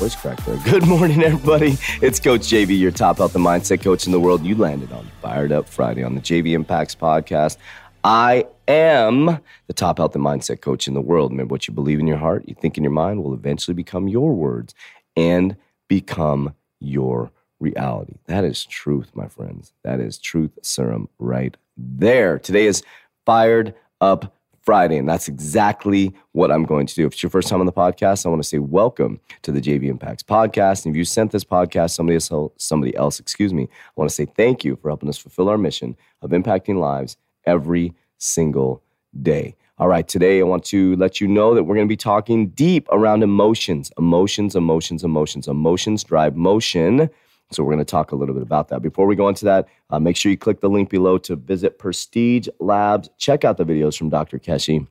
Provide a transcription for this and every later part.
voice cracked there. Good morning, everybody. It's Coach JV, your top health and mindset coach in the world. You landed on Fired Up Friday on the JV Impacts podcast. I am the top health and mindset coach in the world. Remember, what you believe in your heart, you think in your mind, will eventually become your words and become your reality. That is truth, my friends. That is truth serum right there. Today is Fired Up Friday, and that's exactly what I'm going to do. If it's your first time on the podcast, I want to say welcome to the JV Impacts podcast. And if you sent this podcast somebody else, somebody else, excuse me, I want to say thank you for helping us fulfill our mission of impacting lives every single day. All right, today I want to let you know that we're going to be talking deep around emotions, emotions, emotions, emotions. Emotions drive motion. So we're going to talk a little bit about that. Before we go into that, uh, make sure you click the link below to visit Prestige Labs. Check out the videos from Dr. Keshi.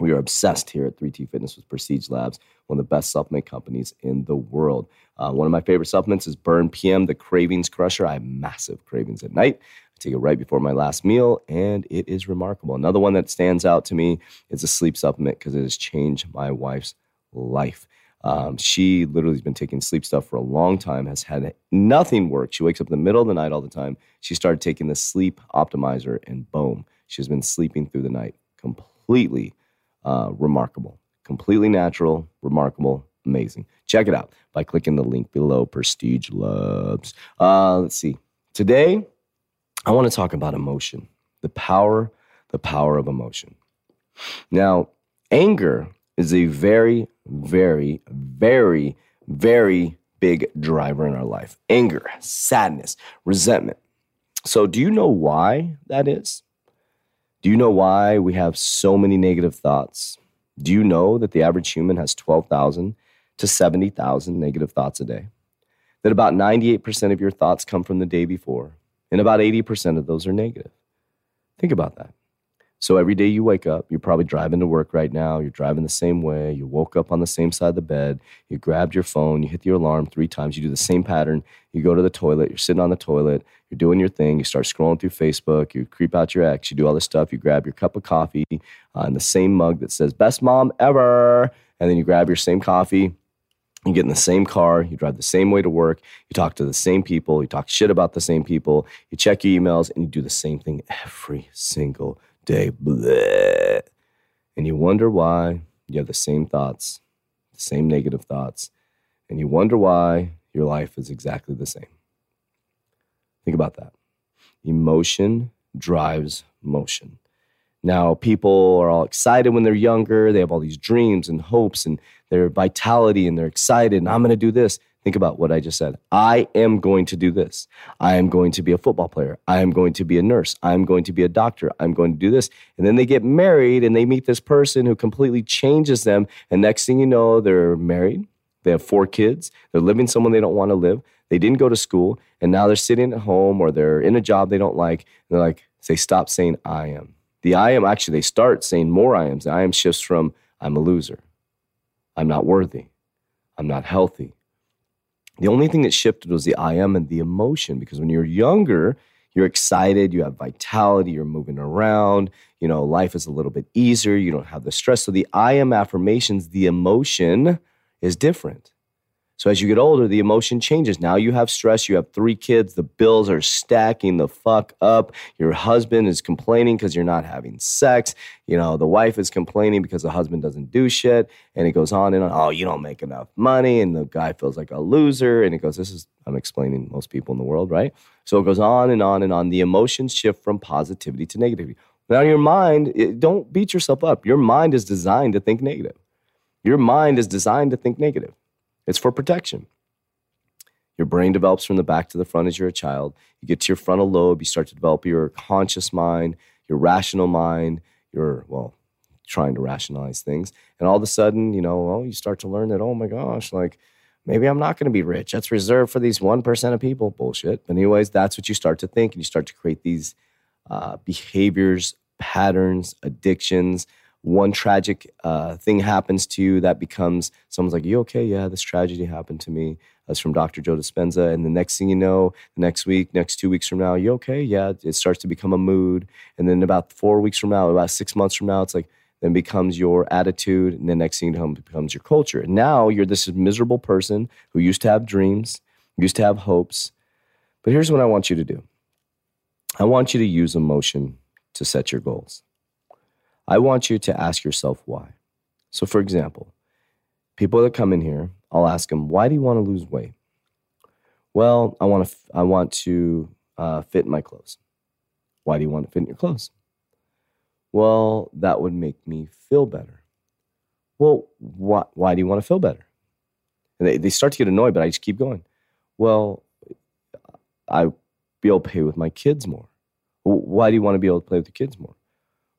We are obsessed here at 3T Fitness with Prestige Labs, one of the best supplement companies in the world. Uh, one of my favorite supplements is Burn PM, the Cravings Crusher. I have massive cravings at night. I take it right before my last meal, and it is remarkable. Another one that stands out to me is a sleep supplement because it has changed my wife's life. Um, she literally has been taking sleep stuff for a long time, has had nothing work. She wakes up in the middle of the night all the time. She started taking the sleep optimizer, and boom, she's been sleeping through the night. Completely uh, remarkable, completely natural, remarkable, amazing. Check it out by clicking the link below Prestige Labs. Uh, let's see. Today, I want to talk about emotion, the power, the power of emotion. Now, anger is a very, very, very, very big driver in our life anger, sadness, resentment. So, do you know why that is? Do you know why we have so many negative thoughts? Do you know that the average human has 12,000 to 70,000 negative thoughts a day? That about 98% of your thoughts come from the day before, and about 80% of those are negative. Think about that. So every day you wake up, you're probably driving to work right now. You're driving the same way. You woke up on the same side of the bed. You grabbed your phone. You hit the alarm three times. You do the same pattern. You go to the toilet. You're sitting on the toilet. You're doing your thing. You start scrolling through Facebook. You creep out your ex. You do all this stuff. You grab your cup of coffee uh, in the same mug that says "Best Mom Ever," and then you grab your same coffee. You get in the same car, you drive the same way to work, you talk to the same people, you talk shit about the same people, you check your emails, and you do the same thing every single day. Bleh. And you wonder why you have the same thoughts, the same negative thoughts, and you wonder why your life is exactly the same. Think about that. Emotion drives motion. Now, people are all excited when they're younger. They have all these dreams and hopes and their vitality, and they're excited. And I'm going to do this. Think about what I just said. I am going to do this. I am going to be a football player. I am going to be a nurse. I am going to be a doctor. I'm going to do this. And then they get married and they meet this person who completely changes them. And next thing you know, they're married. They have four kids. They're living someone they don't want to live. They didn't go to school. And now they're sitting at home or they're in a job they don't like. And they're like, they stop saying, I am. The I am, actually, they start saying more I ams. The I am shifts from, I'm a loser. I'm not worthy. I'm not healthy. The only thing that shifted was the I am and the emotion because when you're younger, you're excited, you have vitality, you're moving around, you know, life is a little bit easier, you don't have the stress. So the I am affirmations, the emotion is different. So as you get older, the emotion changes. Now you have stress, you have three kids, the bills are stacking the fuck up. Your husband is complaining because you're not having sex. You know, the wife is complaining because the husband doesn't do shit. And it goes on and on. Oh, you don't make enough money. And the guy feels like a loser. And it goes, this is, I'm explaining most people in the world, right? So it goes on and on and on. The emotions shift from positivity to negativity. Now, your mind, don't beat yourself up. Your mind is designed to think negative. Your mind is designed to think negative. It's for protection. Your brain develops from the back to the front as you're a child. You get to your frontal lobe, you start to develop your conscious mind, your rational mind, your, well, trying to rationalize things. And all of a sudden, you know, oh, you start to learn that, oh my gosh, like maybe I'm not going to be rich. That's reserved for these 1% of people. Bullshit. But, anyways, that's what you start to think. And you start to create these uh, behaviors, patterns, addictions. One tragic uh, thing happens to you that becomes someone's like, You okay? Yeah, this tragedy happened to me. That's from Dr. Joe Dispenza. And the next thing you know, the next week, next two weeks from now, you okay? Yeah, it starts to become a mood. And then about four weeks from now, about six months from now, it's like, then becomes your attitude. And the next thing you know, becomes your culture. And now you're this miserable person who used to have dreams, used to have hopes. But here's what I want you to do I want you to use emotion to set your goals. I want you to ask yourself why. So, for example, people that come in here, I'll ask them, "Why do you want to lose weight?" Well, I want to. I want to uh, fit in my clothes. Why do you want to fit in your clothes? Well, that would make me feel better. Well, why, why do you want to feel better? And they, they start to get annoyed, but I just keep going. Well, I be able to play with my kids more. Why do you want to be able to play with the kids more?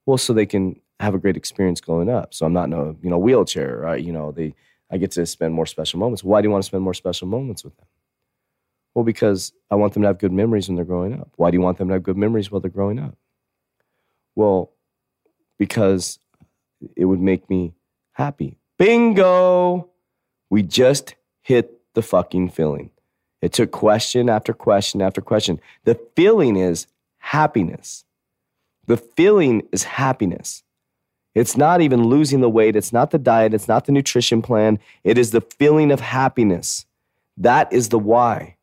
Well, so they can have a great experience going up. So I'm not in a you know wheelchair, right? You know, they I get to spend more special moments. Why do you want to spend more special moments with them? Well, because I want them to have good memories when they're growing up. Why do you want them to have good memories while they're growing up? Well, because it would make me happy. Bingo! We just hit the fucking feeling. It took question after question after question. The feeling is happiness. The feeling is happiness. It's not even losing the weight. It's not the diet. It's not the nutrition plan. It is the feeling of happiness. That is the why.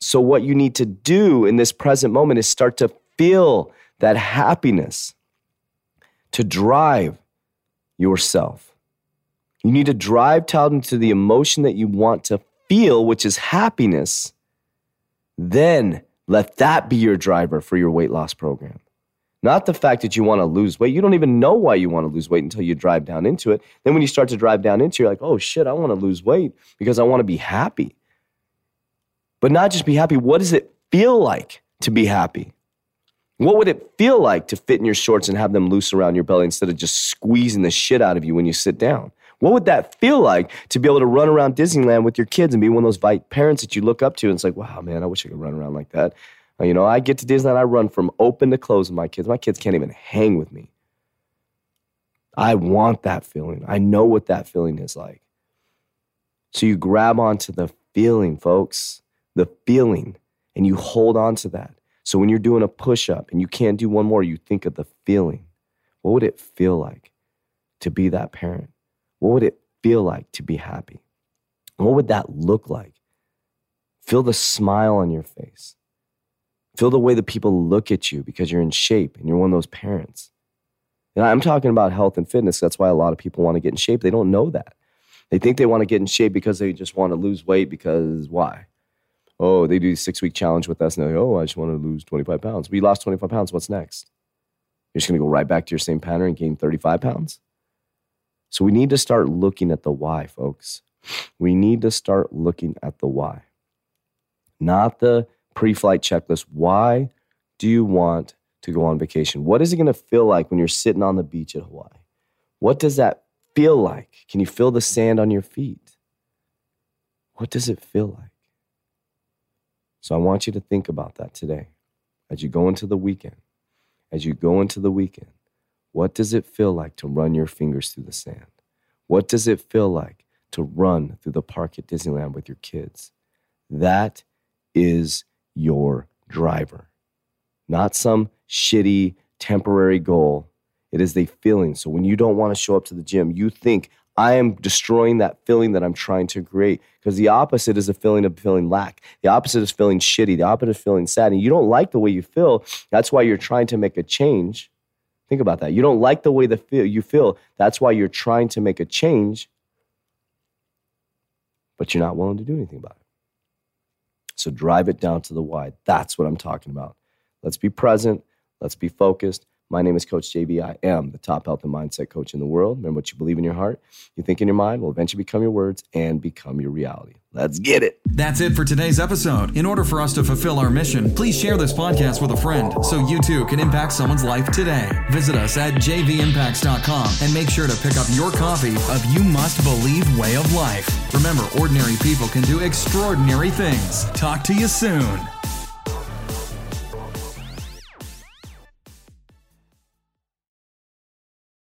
So, what you need to do in this present moment is start to feel that happiness to drive yourself. You need to drive out into the emotion that you want to feel, which is happiness. Then let that be your driver for your weight loss program. Not the fact that you want to lose weight. You don't even know why you want to lose weight until you drive down into it. Then when you start to drive down into it, you're like, oh shit, I want to lose weight because I want to be happy. But not just be happy, what does it feel like to be happy? What would it feel like to fit in your shorts and have them loose around your belly instead of just squeezing the shit out of you when you sit down? What would that feel like to be able to run around Disneyland with your kids and be one of those parents that you look up to and it's like, wow, man, I wish I could run around like that. You know, I get to Disneyland, I run from open to close with my kids. My kids can't even hang with me. I want that feeling. I know what that feeling is like. So you grab onto the feeling, folks, the feeling, and you hold on to that. So when you're doing a push up and you can't do one more, you think of the feeling. What would it feel like to be that parent? What would it feel like to be happy? What would that look like? Feel the smile on your face. Feel the way that people look at you because you're in shape and you're one of those parents. And I'm talking about health and fitness. That's why a lot of people want to get in shape. They don't know that. They think they want to get in shape because they just want to lose weight because why? Oh, they do six week challenge with us and they're like, oh, I just want to lose 25 pounds. We lost 25 pounds. What's next? You're just going to go right back to your same pattern and gain 35 pounds? So we need to start looking at the why, folks. We need to start looking at the why, not the pre flight checklist. Why do you want to go on vacation? What is it going to feel like when you're sitting on the beach at Hawaii? What does that feel like? Can you feel the sand on your feet? What does it feel like? So I want you to think about that today as you go into the weekend. As you go into the weekend, what does it feel like to run your fingers through the sand? What does it feel like to run through the park at Disneyland with your kids? That is your driver, not some shitty temporary goal. It is a feeling. So when you don't want to show up to the gym, you think, I am destroying that feeling that I'm trying to create. Because the opposite is a feeling of feeling lack. The opposite is feeling shitty. The opposite is feeling sad. And you don't like the way you feel. That's why you're trying to make a change. Think about that. You don't like the way the feel you feel. That's why you're trying to make a change, but you're not willing to do anything about it. So drive it down to the why. That's what I'm talking about. Let's be present. Let's be focused. My name is Coach JV. I am the top health and mindset coach in the world. Remember what you believe in your heart, you think in your mind will eventually become your words and become your reality. Let's get it. That's it for today's episode. In order for us to fulfill our mission, please share this podcast with a friend so you too can impact someone's life today. Visit us at jvimpacts.com and make sure to pick up your copy of You Must Believe Way of Life. Remember, ordinary people can do extraordinary things. Talk to you soon.